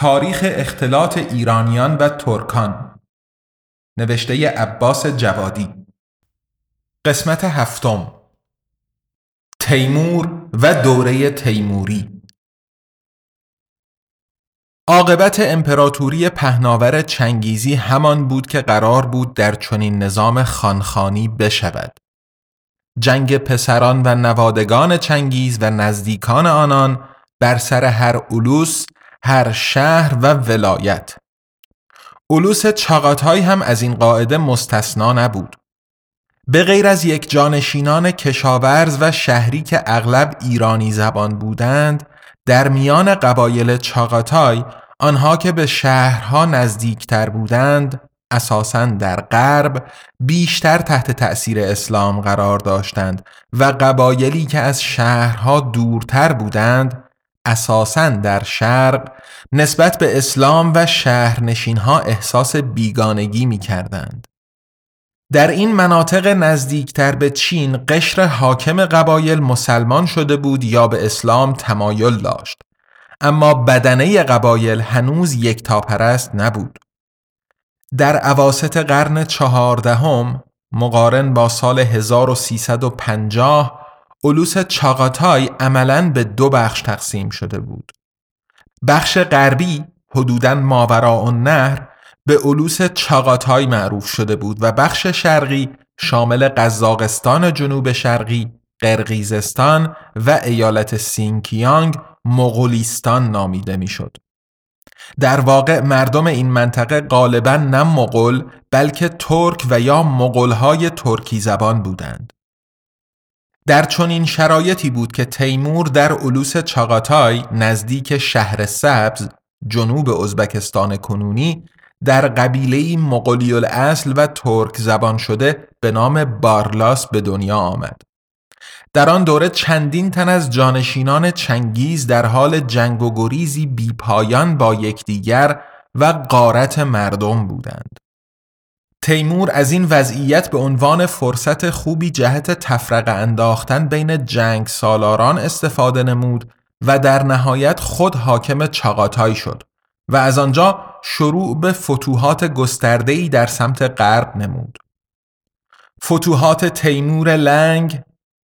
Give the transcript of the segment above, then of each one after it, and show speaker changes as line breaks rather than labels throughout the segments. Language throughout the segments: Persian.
تاریخ اختلاط ایرانیان و ترکان. نوشته عباس جوادی. قسمت هفتم. تیمور و دوره تیموری. عاقبت امپراتوری پهناور چنگیزی همان بود که قرار بود در چنین نظام خانخانی بشود. جنگ پسران و نوادگان چنگیز و نزدیکان آنان بر سر هر علوس هر شهر و ولایت. علوس چاقاتای هم از این قاعده مستثنا نبود. به غیر از یک جانشینان کشاورز و شهری که اغلب ایرانی زبان بودند در میان قبایل چاقاتای آنها که به شهرها نزدیکتر بودند اساساً در غرب بیشتر تحت تأثیر اسلام قرار داشتند و قبایلی که از شهرها دورتر بودند اساساً در شرق نسبت به اسلام و شهرنشین ها احساس بیگانگی می کردند. در این مناطق نزدیکتر به چین قشر حاکم قبایل مسلمان شده بود یا به اسلام تمایل داشت اما بدنه قبایل هنوز یک تاپرست نبود در عواست قرن چهاردهم مقارن با سال 1350 علوس چاغاتای عملا به دو بخش تقسیم شده بود. بخش غربی حدوداً ماورا نهر به علوس چاغاتای معروف شده بود و بخش شرقی شامل قزاقستان جنوب شرقی، قرقیزستان و ایالت سینکیانگ مغولیستان نامیده می‌شد. در واقع مردم این منطقه غالبا نه مغول بلکه ترک و یا مغولهای ترکی زبان بودند. در چنین شرایطی بود که تیمور در علوس چاغاتای نزدیک شهر سبز جنوب ازبکستان کنونی در قبیله مغولی اصل و ترک زبان شده به نام بارلاس به دنیا آمد. در آن دوره چندین تن از جانشینان چنگیز در حال جنگ و گریزی بیپایان با یکدیگر و غارت مردم بودند. تیمور از این وضعیت به عنوان فرصت خوبی جهت تفرقه انداختن بین جنگ سالاران استفاده نمود و در نهایت خود حاکم چاغاتای شد و از آنجا شروع به فتوحات گسترده‌ای در سمت غرب نمود. فتوحات تیمور لنگ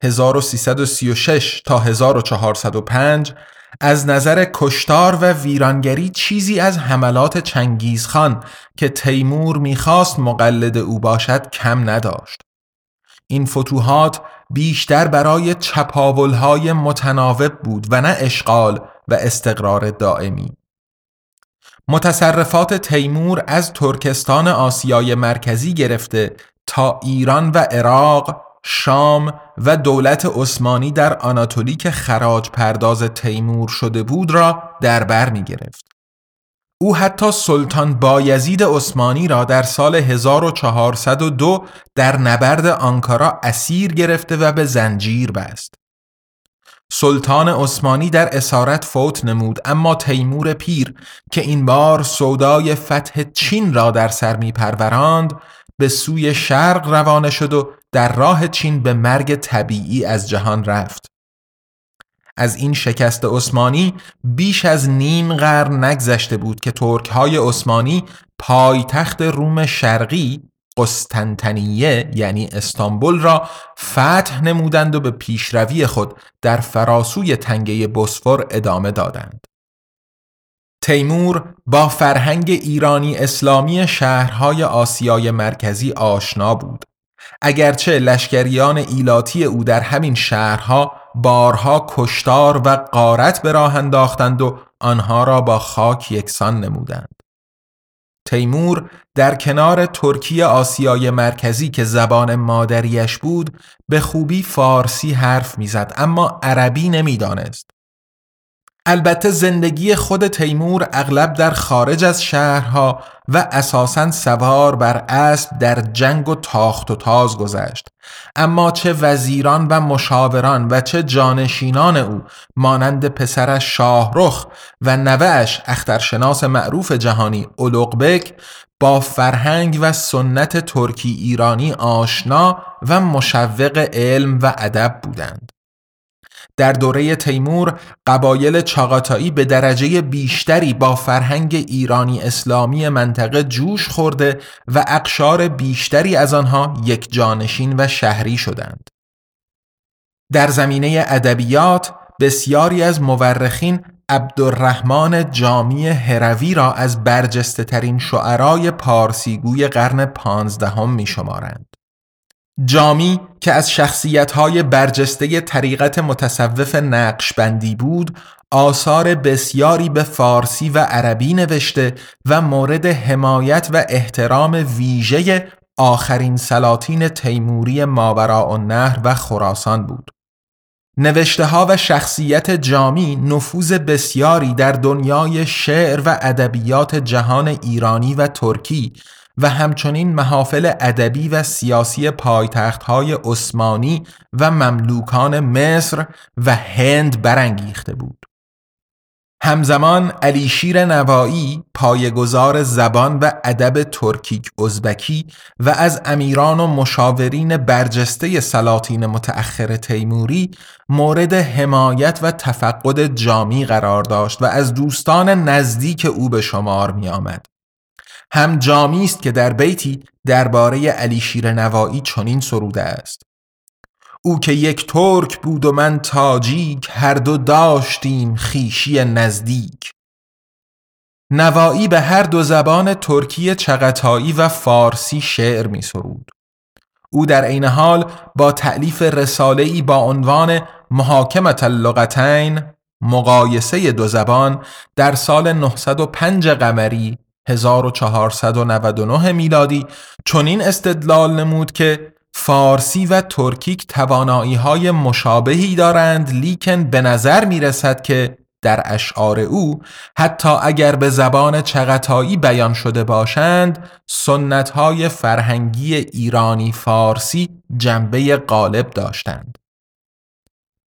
1336 تا 1405 از نظر کشتار و ویرانگری چیزی از حملات چنگیزخان که تیمور می‌خواست مقلد او باشد کم نداشت. این فتوحات بیشتر برای چپاولهای متناوب بود و نه اشغال و استقرار دائمی. متصرفات تیمور از ترکستان آسیای مرکزی گرفته تا ایران و عراق شام و دولت عثمانی در آناتولی که خراج پرداز تیمور شده بود را در بر می گرفت. او حتی سلطان بایزید عثمانی را در سال 1402 در نبرد آنکارا اسیر گرفته و به زنجیر بست. سلطان عثمانی در اسارت فوت نمود اما تیمور پیر که این بار سودای فتح چین را در سر می پروراند به سوی شرق روانه شد و در راه چین به مرگ طبیعی از جهان رفت. از این شکست عثمانی بیش از نیم قرن نگذشته بود که ترک های عثمانی پایتخت روم شرقی قسطنطنیه یعنی استانبول را فتح نمودند و به پیشروی خود در فراسوی تنگه بسفور ادامه دادند. تیمور با فرهنگ ایرانی اسلامی شهرهای آسیای مرکزی آشنا بود. اگرچه لشکریان ایلاتی او در همین شهرها بارها کشتار و قارت به راه انداختند و آنها را با خاک یکسان نمودند. تیمور در کنار ترکیه آسیای مرکزی که زبان مادریش بود به خوبی فارسی حرف می‌زد اما عربی نمی‌دانست. البته زندگی خود تیمور اغلب در خارج از شهرها و اساساً سوار بر اسب در جنگ و تاخت و تاز گذشت. اما چه وزیران و مشاوران و چه جانشینان او مانند پسرش شاهرخ و نوهش اخترشناس معروف جهانی اولوقبک با فرهنگ و سنت ترکی ایرانی آشنا و مشوق علم و ادب بودند. در دوره تیمور قبایل چاغاتایی به درجه بیشتری با فرهنگ ایرانی اسلامی منطقه جوش خورده و اقشار بیشتری از آنها یک جانشین و شهری شدند. در زمینه ادبیات بسیاری از مورخین عبدالرحمن جامی هروی را از برجسته ترین شعرای پارسیگوی قرن پانزدهم می شمارند. جامی که از شخصیت‌های برجسته طریقت متصوف نقشبندی بود آثار بسیاری به فارسی و عربی نوشته و مورد حمایت و احترام ویژه آخرین سلاطین تیموری ماوراء النهر و خراسان بود. نوشته ها و شخصیت جامی نفوذ بسیاری در دنیای شعر و ادبیات جهان ایرانی و ترکی و همچنین محافل ادبی و سیاسی پایتختهای عثمانی و مملوکان مصر و هند برانگیخته بود. همزمان علیشیر نوایی پایگزار زبان و ادب ترکیک ازبکی و از امیران و مشاورین برجسته سلاطین متأخر تیموری مورد حمایت و تفقد جامی قرار داشت و از دوستان نزدیک او به شمار می آمد. هم جامی است که در بیتی درباره علیشیر نوایی چنین سروده است او که یک ترک بود و من تاجیک هر دو داشتیم خیشی نزدیک نوایی به هر دو زبان ترکی چغتایی و فارسی شعر می سرود. او در عین حال با تعلیف رساله‌ای با عنوان محاکمت اللغتین مقایسه دو زبان در سال 905 قمری 1499 میلادی چنین استدلال نمود که فارسی و ترکیک توانایی های مشابهی دارند لیکن به نظر می رسد که در اشعار او حتی اگر به زبان چغتایی بیان شده باشند سنت های فرهنگی ایرانی فارسی جنبه غالب داشتند.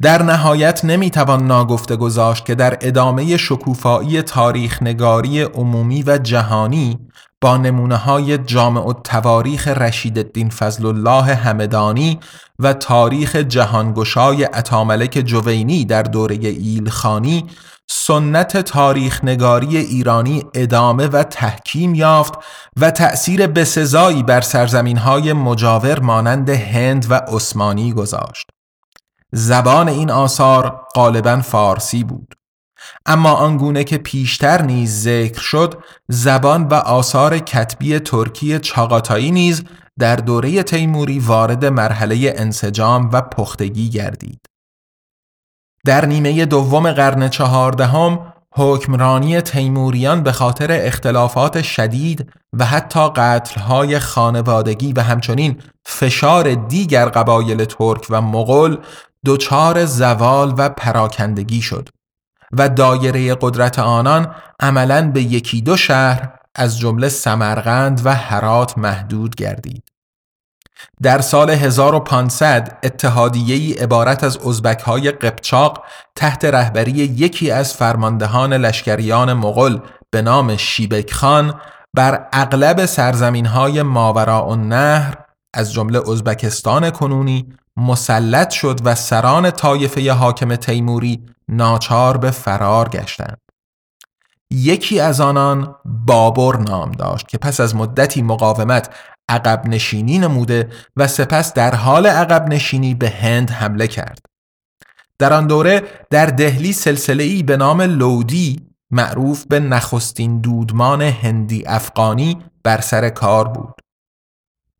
در نهایت نمی‌توان ناگفته گذاشت که در ادامه شکوفایی تاریخ نگاری عمومی و جهانی با نمونه های جامع تواریخ رشید الدین فضل الله همدانی و تاریخ جهانگشای اتاملک جوینی در دوره ایلخانی سنت تاریخ نگاری ایرانی ادامه و تحکیم یافت و تأثیر بسزایی بر سرزمین های مجاور مانند هند و عثمانی گذاشت. زبان این آثار غالبا فارسی بود. اما آنگونه که پیشتر نیز ذکر شد زبان و آثار کتبی ترکی چاغاتایی نیز در دوره تیموری وارد مرحله انسجام و پختگی گردید. در نیمه دوم قرن چهاردهم حکمرانی تیموریان به خاطر اختلافات شدید و حتی قتلهای خانوادگی و همچنین فشار دیگر قبایل ترک و مغول دچار زوال و پراکندگی شد و دایره قدرت آنان عملا به یکی دو شهر از جمله سمرقند و هرات محدود گردید. در سال 1500 اتحادیه‌ای عبارت از ازبک‌های قبچاق تحت رهبری یکی از فرماندهان لشکریان مغل به نام شیبک خان بر اغلب سرزمین‌های ماوراء النهر از جمله ازبکستان کنونی مسلط شد و سران طایفه حاکم تیموری ناچار به فرار گشتند. یکی از آنان بابر نام داشت که پس از مدتی مقاومت عقب نشینی نموده و سپس در حال عقب نشینی به هند حمله کرد. در آن دوره در دهلی سلسله ای به نام لودی معروف به نخستین دودمان هندی افغانی بر سر کار بود.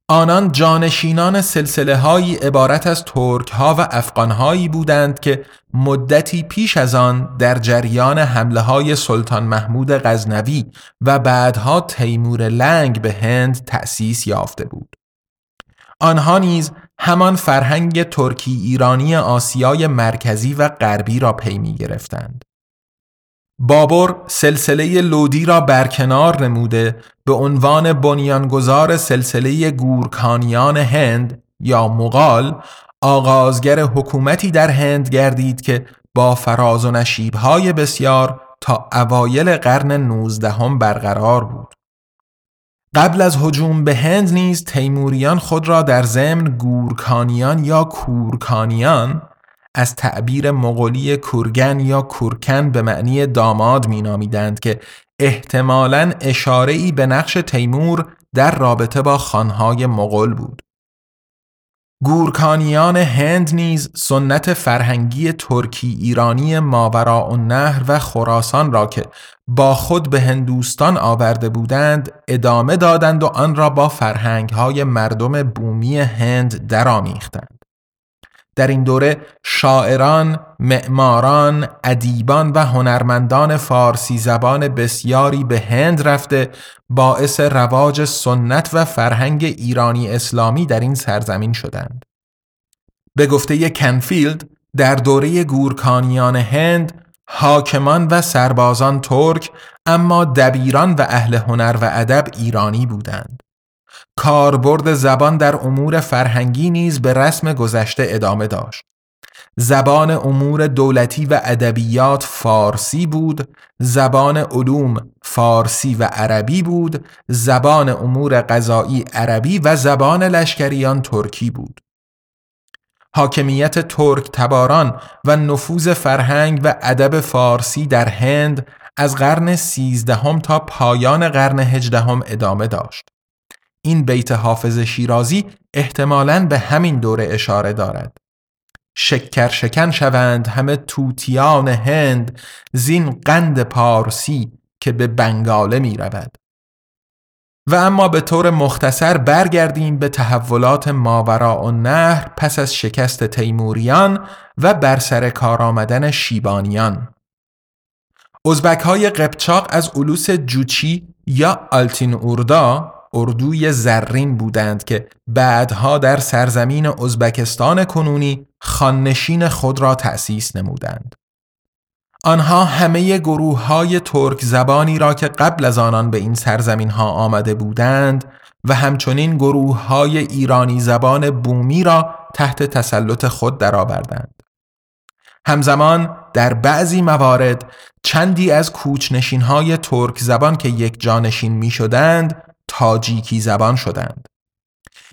آنان جانشینان سلسله هایی عبارت از ترک ها و افغان هایی بودند که مدتی پیش از آن در جریان حمله های سلطان محمود غزنوی و بعدها تیمور لنگ به هند تأسیس یافته بود. آنها نیز همان فرهنگ ترکی ایرانی آسیای مرکزی و غربی را پی می گرفتند. بابر سلسله لودی را برکنار نموده به عنوان بنیانگذار سلسله گورکانیان هند یا مغال آغازگر حکومتی در هند گردید که با فراز و نشیبهای بسیار تا اوایل قرن نوزدهم برقرار بود. قبل از هجوم به هند نیز تیموریان خود را در ضمن گورکانیان یا کورکانیان از تعبیر مغولی کورگن یا کورکن به معنی داماد مینامیدند که احتمالاً اشاره ای به نقش تیمور در رابطه با خانهای مغول بود. گورکانیان هند نیز سنت فرهنگی ترکی ایرانی ماورا و نهر و خراسان را که با خود به هندوستان آورده بودند ادامه دادند و آن را با فرهنگهای مردم بومی هند درآمیختند. در این دوره شاعران، معماران، ادیبان و هنرمندان فارسی زبان بسیاری به هند رفته باعث رواج سنت و فرهنگ ایرانی اسلامی در این سرزمین شدند. به گفته کنفیلد در دوره گورکانیان هند حاکمان و سربازان ترک اما دبیران و اهل هنر و ادب ایرانی بودند. کاربرد زبان در امور فرهنگی نیز به رسم گذشته ادامه داشت. زبان امور دولتی و ادبیات فارسی بود، زبان علوم فارسی و عربی بود، زبان امور قضایی عربی و زبان لشکریان ترکی بود. حاکمیت ترک تباران و نفوذ فرهنگ و ادب فارسی در هند از قرن سیزدهم تا پایان قرن هجدهم ادامه داشت. این بیت حافظ شیرازی احتمالاً به همین دوره اشاره دارد. شکر شکن شوند همه توتیان هند زین قند پارسی که به بنگاله می رود. و اما به طور مختصر برگردیم به تحولات ماورا و نهر پس از شکست تیموریان و بر سر کار آمدن شیبانیان. ازبک های قبچاق از علوس جوچی یا آلتین اوردا اردوی زرین بودند که بعدها در سرزمین ازبکستان کنونی خاننشین خود را تأسیس نمودند. آنها همه گروه های ترک زبانی را که قبل از آنان به این سرزمین ها آمده بودند و همچنین گروه های ایرانی زبان بومی را تحت تسلط خود درآوردند. همزمان در بعضی موارد چندی از کوچنشین های ترک زبان که یک جانشین می شدند تاجیکی زبان شدند.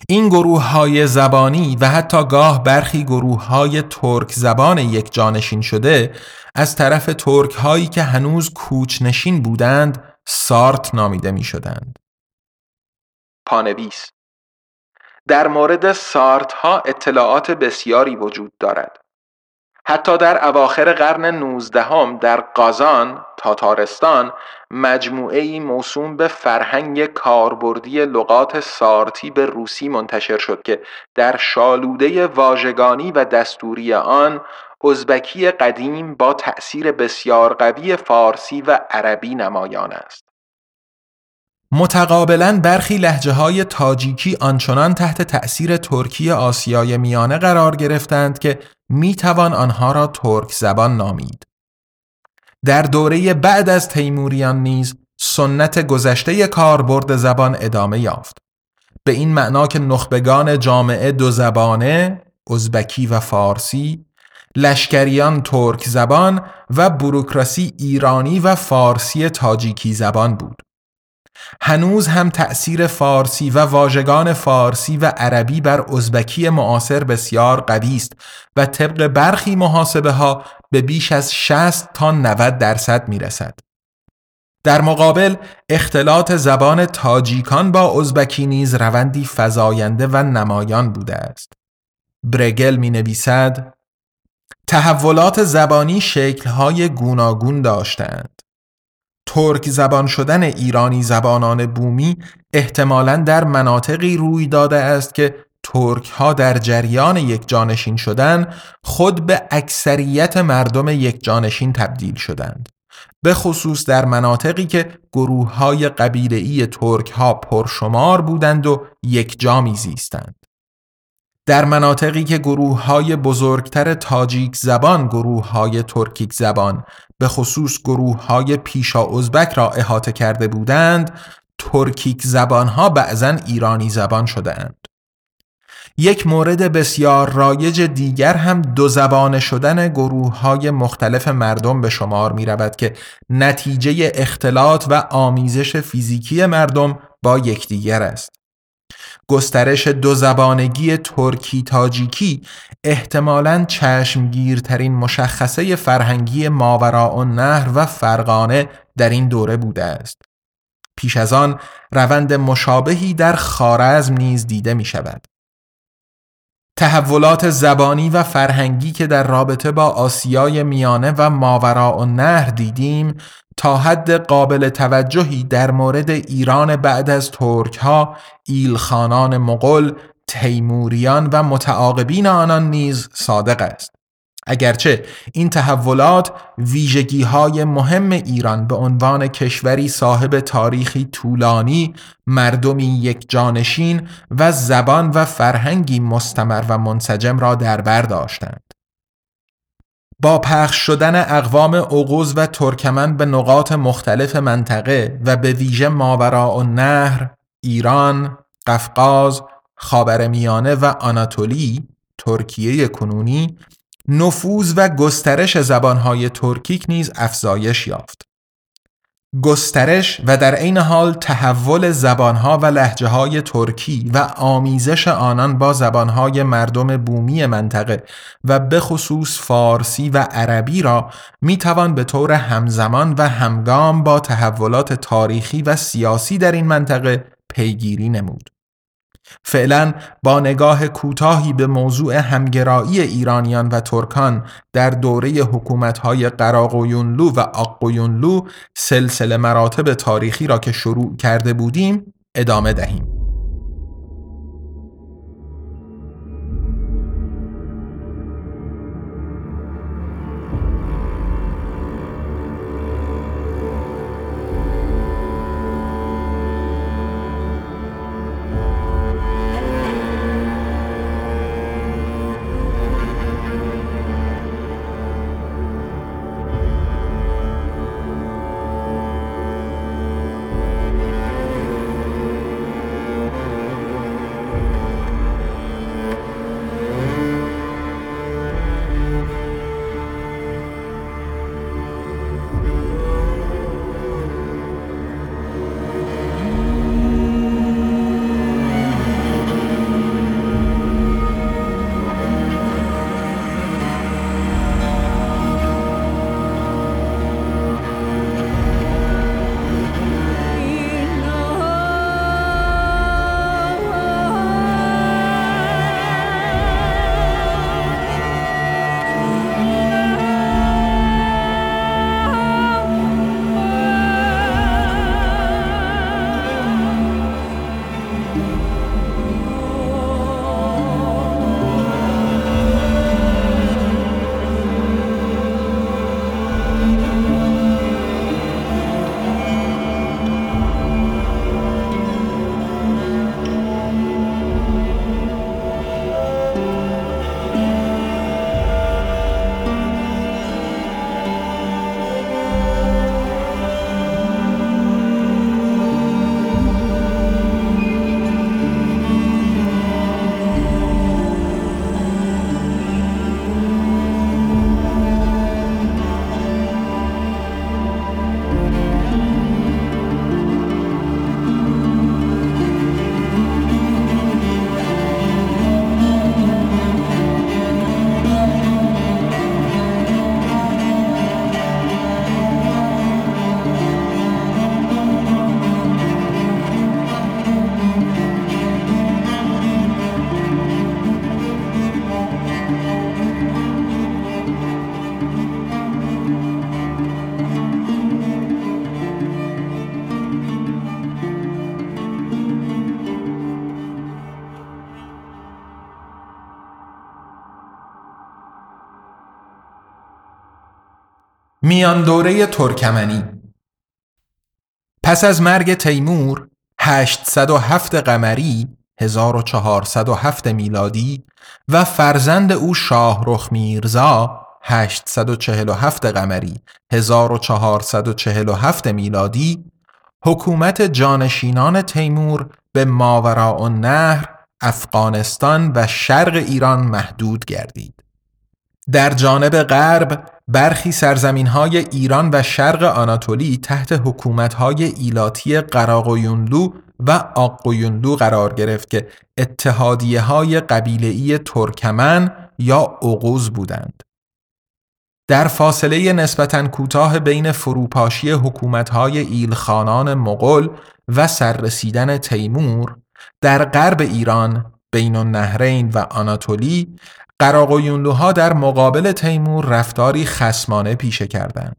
این گروه های زبانی و حتی گاه برخی گروه های ترک زبان یک جانشین شده از طرف ترک هایی که هنوز کوچنشین بودند سارت نامیده می شدند. پانویس در مورد سارت ها اطلاعات بسیاری وجود دارد. حتی در اواخر قرن نوزدهم در قازان تاتارستان مجموعه ای موسوم به فرهنگ کاربردی لغات سارتی به روسی منتشر شد که در شالوده واژگانی و دستوری آن ازبکی قدیم با تأثیر بسیار قوی فارسی و عربی نمایان است. متقابلا برخی لحجه های تاجیکی آنچنان تحت تأثیر ترکی آسیای میانه قرار گرفتند که می توان آنها را ترک زبان نامید. در دوره بعد از تیموریان نیز سنت گذشته کاربرد زبان ادامه یافت. به این معنا که نخبگان جامعه دو زبانه، ازبکی و فارسی، لشکریان ترک زبان و بروکراسی ایرانی و فارسی تاجیکی زبان بود. هنوز هم تأثیر فارسی و واژگان فارسی و عربی بر ازبکی معاصر بسیار قوی است و طبق برخی محاسبه ها به بیش از 60 تا 90 درصد می رسد. در مقابل اختلاط زبان تاجیکان با ازبکی نیز روندی فزاینده و نمایان بوده است. برگل می نویسد تحولات زبانی شکلهای گوناگون داشتند. ترک زبان شدن ایرانی زبانان بومی احتمالا در مناطقی روی داده است که ترک ها در جریان یک جانشین شدن خود به اکثریت مردم یک جانشین تبدیل شدند. به خصوص در مناطقی که گروه های قبیله ای ترک ها پرشمار بودند و یک جامی زیستند. در مناطقی که گروه های بزرگتر تاجیک زبان گروه های ترکیک زبان به خصوص گروه های پیشا ازبک را احاطه کرده بودند ترکیک زبان ها بعضا ایرانی زبان شدهاند. یک مورد بسیار رایج دیگر هم دو زبان شدن گروه های مختلف مردم به شمار می رود که نتیجه اختلاط و آمیزش فیزیکی مردم با یکدیگر است. گسترش دو زبانگی ترکی تاجیکی احتمالاً چشمگیرترین مشخصه فرهنگی ماوراء نهر و فرقانه در این دوره بوده است. پیش از آن روند مشابهی در خارزم نیز دیده می شود. تحولات زبانی و فرهنگی که در رابطه با آسیای میانه و ماوراء و نهر دیدیم تا حد قابل توجهی در مورد ایران بعد از ترک ها، ایلخانان مغل، تیموریان و متعاقبین آنان نیز صادق است. اگرچه این تحولات ویژگی های مهم ایران به عنوان کشوری صاحب تاریخی طولانی، مردمی یک جانشین و زبان و فرهنگی مستمر و منسجم را در بر داشتند. با پخش شدن اقوام اوغوز و ترکمن به نقاط مختلف منطقه و به ویژه ماوراء و نهر، ایران، قفقاز، خاورمیانه و آناتولی، ترکیه کنونی نفوذ و گسترش زبانهای ترکیک نیز افزایش یافت. گسترش و در عین حال تحول زبانها و لحجه های ترکی و آمیزش آنان با زبانهای مردم بومی منطقه و به خصوص فارسی و عربی را می توان به طور همزمان و همگام با تحولات تاریخی و سیاسی در این منطقه پیگیری نمود. فعلا با نگاه کوتاهی به موضوع همگرایی ایرانیان و ترکان در دوره حکومت‌های قراقویونلو و آقویونلو سلسله مراتب تاریخی را که شروع کرده بودیم ادامه دهیم. میان دوره ترکمنی پس از مرگ تیمور 807 قمری 1407 میلادی و فرزند او شاهرخ میرزا 847 قمری 1447 میلادی حکومت جانشینان تیمور به ماوراء نهر افغانستان و شرق ایران محدود گردید. در جانب غرب برخی سرزمین های ایران و شرق آناتولی تحت حکومت های ایلاتی قراقویونلو و آقویونلو قرار گرفت که اتحادیه های قبیله ترکمن یا اغوز بودند. در فاصله نسبتا کوتاه بین فروپاشی حکومت‌های ایلخانان مغول و سررسیدن تیمور در غرب ایران بین النهرین و آناتولی قراقویونلوها در مقابل تیمور رفتاری خسمانه پیشه کردند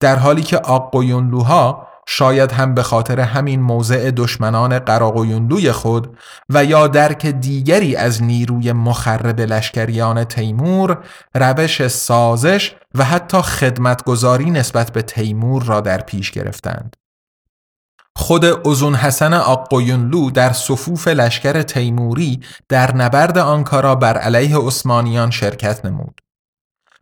در حالی که آقویونلوها شاید هم به خاطر همین موضع دشمنان قراقویوندوی خود و یا درک دیگری از نیروی مخرب لشکریان تیمور روش سازش و حتی خدمتگذاری نسبت به تیمور را در پیش گرفتند. خود ازون حسن آقویونلو در صفوف لشکر تیموری در نبرد آنکارا بر علیه عثمانیان شرکت نمود.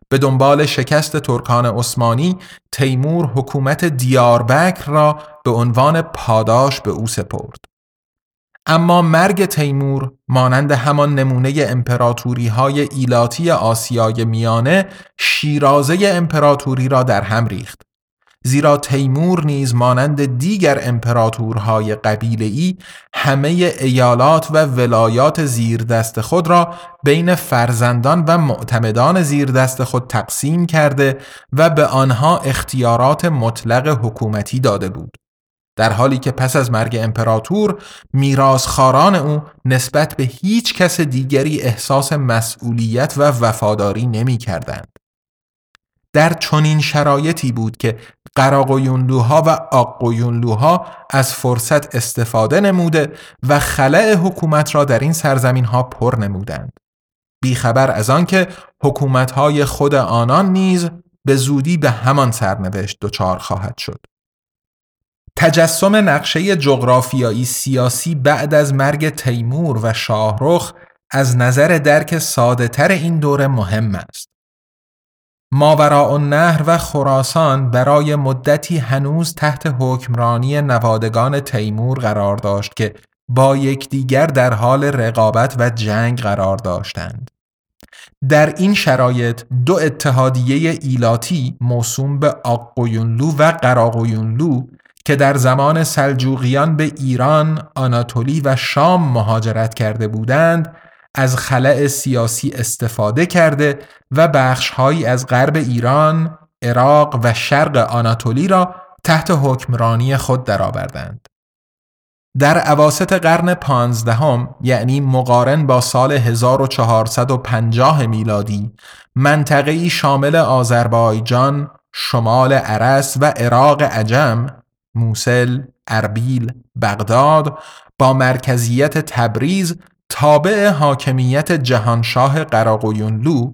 به دنبال شکست ترکان عثمانی تیمور حکومت دیاربکر را به عنوان پاداش به او سپرد. اما مرگ تیمور مانند همان نمونه امپراتوری های ایلاتی آسیای میانه شیرازه امپراتوری را در هم ریخت. زیرا تیمور نیز مانند دیگر امپراتورهای قبیله‌ای همه ایالات و ولایات زیردست خود را بین فرزندان و معتمدان زیردست خود تقسیم کرده و به آنها اختیارات مطلق حکومتی داده بود. در حالی که پس از مرگ امپراتور میراسخاران او نسبت به هیچ کس دیگری احساس مسئولیت و وفاداری نمی کردند. در چنین شرایطی بود که قراقویونلوها و آقویونلوها از فرصت استفاده نموده و خلع حکومت را در این سرزمین ها پر نمودند. بیخبر از آنکه حکومت خود آنان نیز به زودی به همان سرنوشت دچار خواهد شد. تجسم نقشه جغرافیایی سیاسی بعد از مرگ تیمور و شاهرخ از نظر درک ساده تر این دوره مهم است. ماوراء النهر و خراسان برای مدتی هنوز تحت حکمرانی نوادگان تیمور قرار داشت که با یکدیگر در حال رقابت و جنگ قرار داشتند. در این شرایط دو اتحادیه ایلاتی موسوم به آقویونلو و قراقویونلو که در زمان سلجوقیان به ایران، آناتولی و شام مهاجرت کرده بودند از خلع سیاسی استفاده کرده و بخشهایی از غرب ایران، عراق و شرق آناتولی را تحت حکمرانی خود درآوردند. در عواست قرن پانزدهم یعنی مقارن با سال 1450 میلادی منطقه‌ای شامل آذربایجان، شمال عرس و عراق عجم، موسل، اربیل، بغداد با مرکزیت تبریز تابع حاکمیت جهانشاه قراقویونلو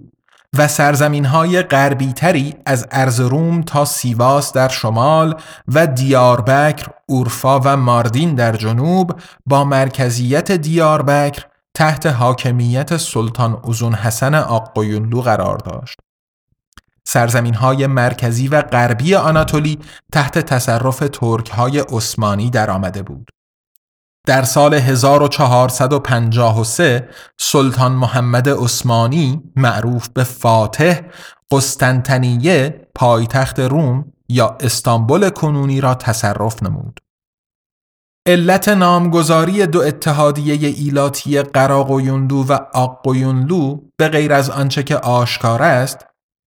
و سرزمین های غربی تری از ارزروم تا سیواس در شمال و دیاربکر، اورفا و ماردین در جنوب با مرکزیت دیاربکر تحت حاکمیت سلطان ازون حسن آقویونلو قرار داشت. سرزمین های مرکزی و غربی آناتولی تحت تصرف ترک های عثمانی درآمده بود. در سال 1453 سلطان محمد عثمانی معروف به فاتح قسطنطنیه پایتخت روم یا استانبول کنونی را تصرف نمود. علت نامگذاری دو اتحادیه ایلاتی قراقویونلو و آقویونلو به غیر از آنچه که آشکار است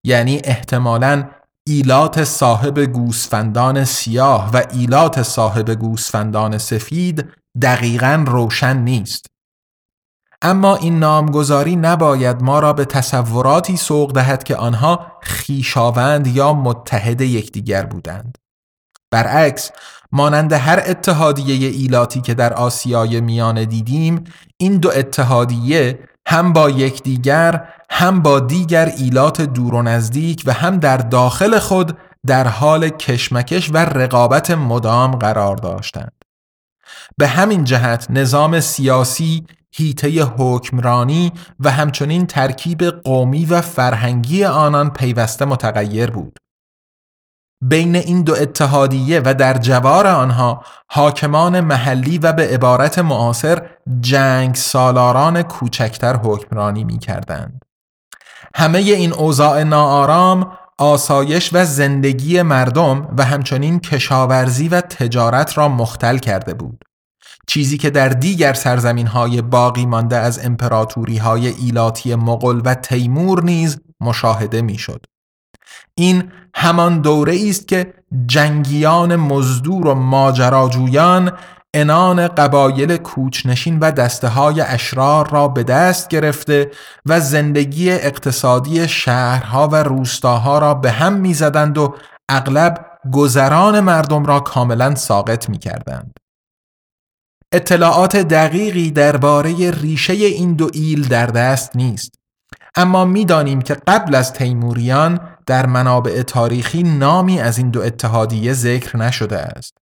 یعنی احتمالاً ایلات صاحب گوسفندان سیاه و ایلات صاحب گوسفندان سفید دقیقا روشن نیست. اما این نامگذاری نباید ما را به تصوراتی سوق دهد که آنها خیشاوند یا متحد یکدیگر بودند. برعکس مانند هر اتحادیه ایلاتی که در آسیای میانه دیدیم این دو اتحادیه هم با یکدیگر هم با دیگر ایلات دور و نزدیک و هم در داخل خود در حال کشمکش و رقابت مدام قرار داشتند به همین جهت نظام سیاسی، هیته حکمرانی و همچنین ترکیب قومی و فرهنگی آنان پیوسته متغیر بود. بین این دو اتحادیه و در جوار آنها حاکمان محلی و به عبارت معاصر جنگ سالاران کوچکتر حکمرانی می کردند. همه این اوضاع ناآرام آسایش و زندگی مردم و همچنین کشاورزی و تجارت را مختل کرده بود. چیزی که در دیگر سرزمین های باقی مانده از امپراتوری های ایلاتی مغل و تیمور نیز مشاهده می‌شد. این همان دوره است که جنگیان مزدور و ماجراجویان انان قبایل کوچنشین و دسته های اشرار را به دست گرفته و زندگی اقتصادی شهرها و روستاها را به هم می‌زدند و اغلب گذران مردم را کاملا ساقط می کردند. اطلاعات دقیقی درباره ریشه این دو ایل در دست نیست. اما می‌دانیم که قبل از تیموریان در منابع تاریخی نامی از این دو اتحادیه ذکر نشده است.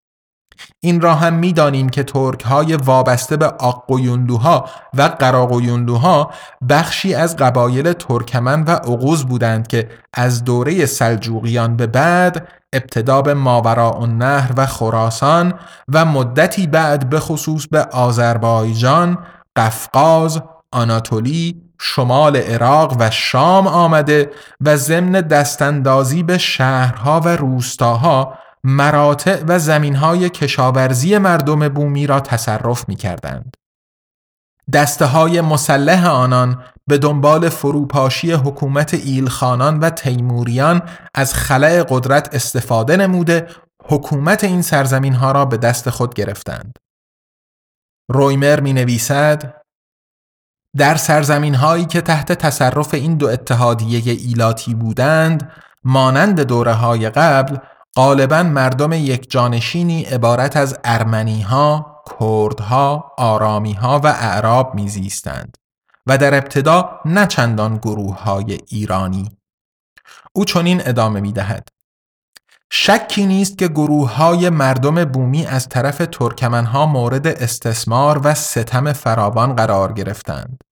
این را هم می‌دانیم که ترک های وابسته به آقویوندوها و قراقویوندوها بخشی از قبایل ترکمن و عقوز بودند که از دوره سلجوقیان به بعد ابتدا به ماوراء النهر و خراسان و مدتی بعد به خصوص به آذربایجان، قفقاز، آناتولی، شمال عراق و شام آمده و ضمن دستاندازی به شهرها و روستاها مراتع و زمینهای کشاورزی مردم بومی را تصرف می کردند. دسته های مسلح آنان به دنبال فروپاشی حکومت ایلخانان و تیموریان از خلع قدرت استفاده نموده حکومت این سرزمین ها را به دست خود گرفتند. رویمر می نویسد در سرزمین هایی که تحت تصرف این دو اتحادیه ایلاتی بودند مانند دوره های قبل غالبا مردم یک جانشینی عبارت از ارمنی ها، کردها، آرامی ها و اعراب میزیستند و در ابتدا نه چندان گروه های ایرانی. او چنین ادامه می دهد. شکی نیست که گروه های مردم بومی از طرف ترکمنها مورد استثمار و ستم فراوان قرار گرفتند.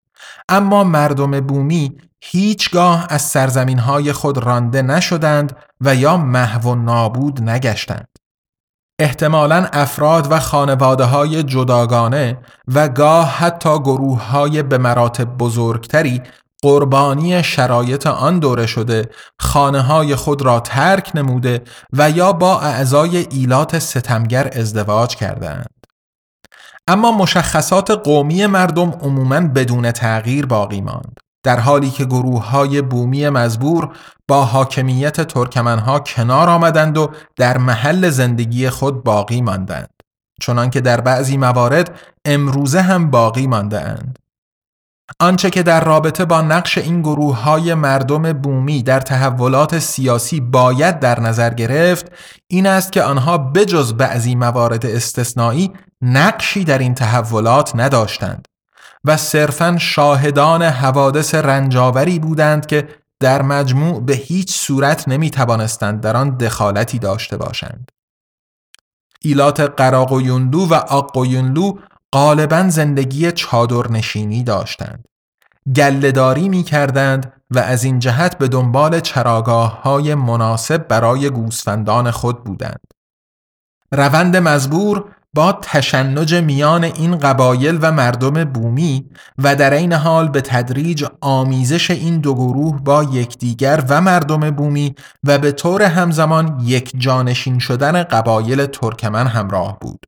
اما مردم بومی هیچگاه از سرزمین های خود رانده نشدند و یا محو و نابود نگشتند. احتمالا افراد و خانواده های جداگانه و گاه حتی گروه های به مراتب بزرگتری قربانی شرایط آن دوره شده خانه های خود را ترک نموده و یا با اعضای ایلات ستمگر ازدواج کردند. اما مشخصات قومی مردم عموماً بدون تغییر باقی ماند. در حالی که گروه های بومی مزبور با حاکمیت ترکمنها کنار آمدند و در محل زندگی خود باقی ماندند. چنانکه در بعضی موارد امروزه هم باقی مانده اند. آنچه که در رابطه با نقش این گروه های مردم بومی در تحولات سیاسی باید در نظر گرفت این است که آنها بجز بعضی موارد استثنایی نقشی در این تحولات نداشتند و صرفا شاهدان حوادث رنجاوری بودند که در مجموع به هیچ صورت نمی توانستند در آن دخالتی داشته باشند. ایلات قراق و یوندو و آق و یونلو غالبا زندگی چادرنشینی داشتند. گلهداری می کردند و از این جهت به دنبال چراگاه های مناسب برای گوسفندان خود بودند. روند مزبور با تشنج میان این قبایل و مردم بومی و در این حال به تدریج آمیزش این دو گروه با یکدیگر و مردم بومی و به طور همزمان یک جانشین شدن قبایل ترکمن همراه بود.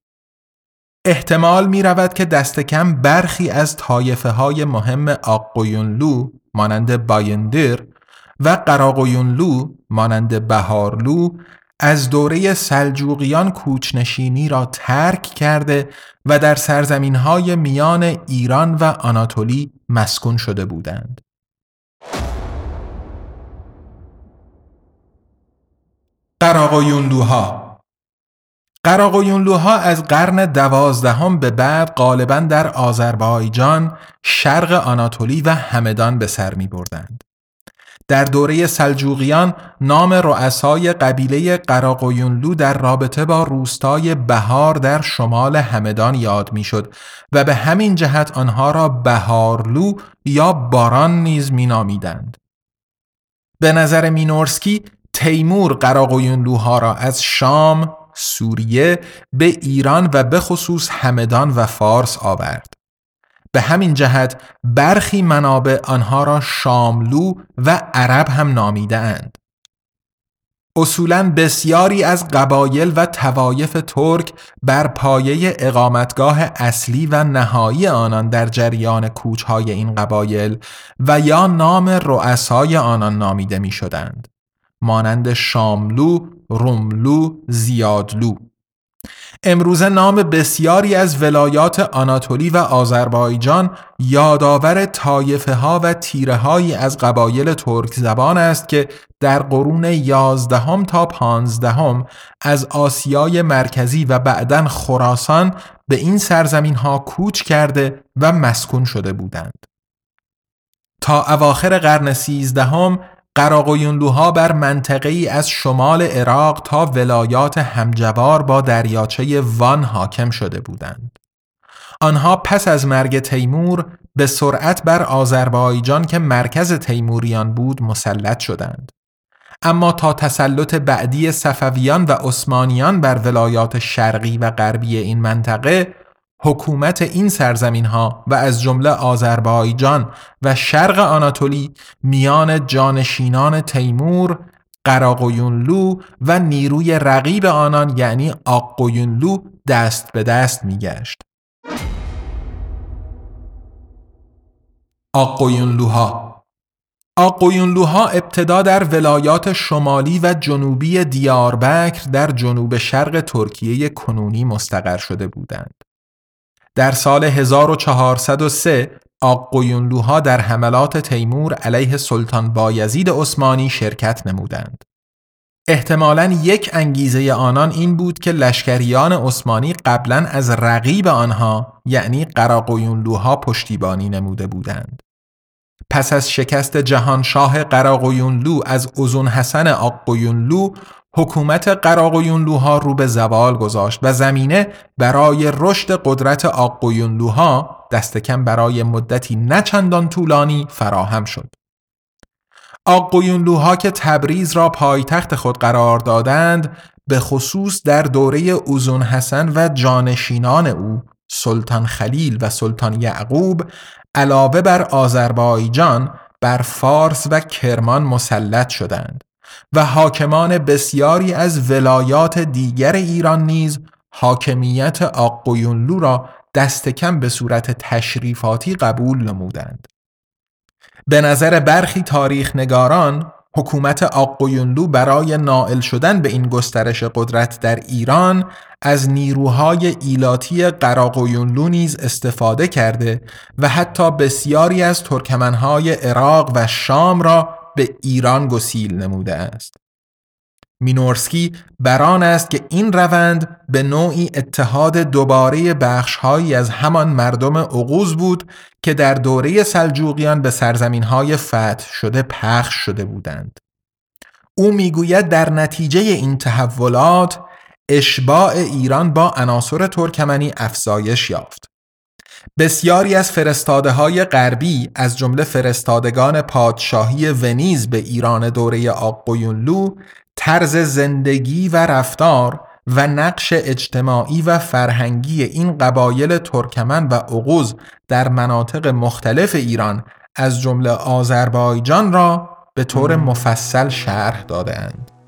احتمال می رود که دست کم برخی از طایفه های مهم آقویونلو مانند بایندر و قراقویونلو مانند بهارلو از دوره سلجوقیان کوچنشینی را ترک کرده و در سرزمین های میان ایران و آناتولی مسکون شده بودند. قراقویونلوها قراقویونلوها از قرن دوازدهم به بعد غالبا در آذربایجان، شرق آناتولی و همدان به سر می بردند. در دوره سلجوقیان نام رؤسای قبیله قراقویونلو در رابطه با روستای بهار در شمال همدان یاد می‌شد و به همین جهت آنها را بهارلو یا باران نیز مینامیدند. به نظر مینورسکی تیمور قراقویونلوها را از شام، سوریه به ایران و به خصوص همدان و فارس آورد. به همین جهت برخی منابع آنها را شاملو و عرب هم نامیده اند. اصولا بسیاری از قبایل و توایف ترک بر پایه اقامتگاه اصلی و نهایی آنان در جریان کوچهای این قبایل و یا نام رؤسای آنان نامیده می شدند. مانند شاملو، روملو، زیادلو امروزه نام بسیاری از ولایات آناتولی و آذربایجان یادآور طایفه ها و تیره هایی از قبایل ترک زبان است که در قرون یازدهم تا پانزدهم از آسیای مرکزی و بعدا خراسان به این سرزمین ها کوچ کرده و مسکون شده بودند. تا اواخر قرن سیزدهم قراقویونلوها بر منطقه ای از شمال عراق تا ولایات همجوار با دریاچه وان حاکم شده بودند. آنها پس از مرگ تیمور به سرعت بر آذربایجان که مرکز تیموریان بود مسلط شدند. اما تا تسلط بعدی صفویان و عثمانیان بر ولایات شرقی و غربی این منطقه حکومت این سرزمین ها و از جمله آذربایجان و شرق آناتولی میان جانشینان تیمور قراقویونلو و نیروی رقیب آنان یعنی آقویونلو دست به دست میگشت. آقویونلوها آقویونلوها ابتدا در ولایات شمالی و جنوبی دیاربکر در جنوب شرق ترکیه کنونی مستقر شده بودند. در سال 1403 آقویونلوها در حملات تیمور علیه سلطان بایزید عثمانی شرکت نمودند. احتمالا یک انگیزه آنان این بود که لشکریان عثمانی قبلا از رقیب آنها یعنی قراقویونلوها پشتیبانی نموده بودند. پس از شکست جهانشاه قراقویونلو از ازون حسن آقویونلو حکومت قراقویونلوها رو به زوال گذاشت و زمینه برای رشد قدرت آقویونلوها دست کم برای مدتی نچندان طولانی فراهم شد. آقویونلوها که تبریز را پایتخت خود قرار دادند به خصوص در دوره اوزون حسن و جانشینان او سلطان خلیل و سلطان یعقوب علاوه بر آذربایجان بر فارس و کرمان مسلط شدند و حاکمان بسیاری از ولایات دیگر ایران نیز حاکمیت آقویونلو را دست کم به صورت تشریفاتی قبول نمودند. به نظر برخی تاریخ نگاران حکومت آقویونلو برای نائل شدن به این گسترش قدرت در ایران از نیروهای ایلاتی قراقویونلو نیز استفاده کرده و حتی بسیاری از ترکمنهای عراق و شام را به ایران گسیل نموده است. مینورسکی بران است که این روند به نوعی اتحاد دوباره بخشهایی از همان مردم عقوز بود که در دوره سلجوقیان به سرزمینهای فتح شده پخش شده بودند. او می‌گوید در نتیجه این تحولات اشباع ایران با عناصر ترکمنی افزایش یافت. بسیاری از فرستاده های غربی از جمله فرستادگان پادشاهی ونیز به ایران دوره آقویونلو طرز زندگی و رفتار و نقش اجتماعی و فرهنگی این قبایل ترکمن و عقوز در مناطق مختلف ایران از جمله آذربایجان را به طور مفصل شرح دادهاند.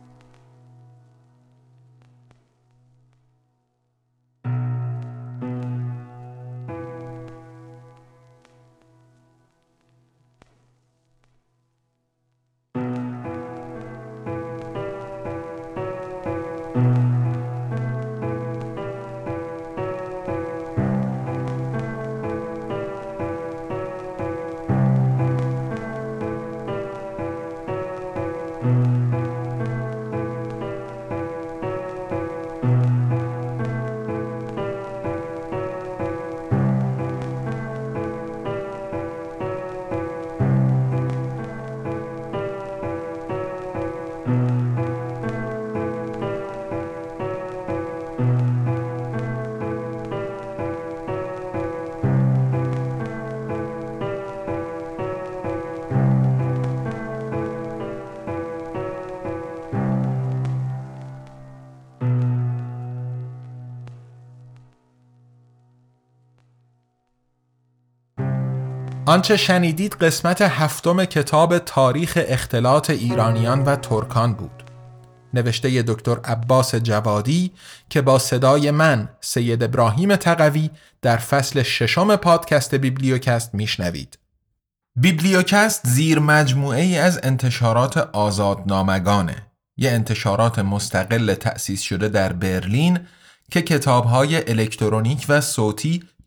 آنچه شنیدید قسمت هفتم کتاب تاریخ اختلاط ایرانیان و ترکان بود. نوشته دکتر عباس جوادی که با صدای من سید ابراهیم تقوی در فصل ششم پادکست بیبلیوکست میشنوید. بیبلیوکست زیر مجموعه ای از انتشارات آزادنامگانه. یه انتشارات مستقل تأسیس شده در برلین که کتابهای الکترونیک و صوتی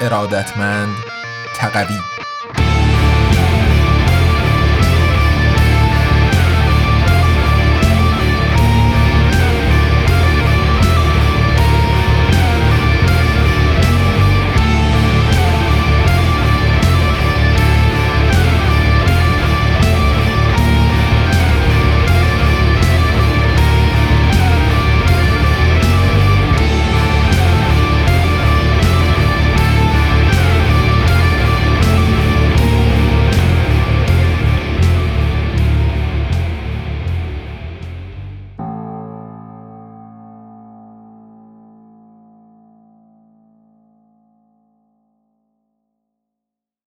ارادتمند تقوی.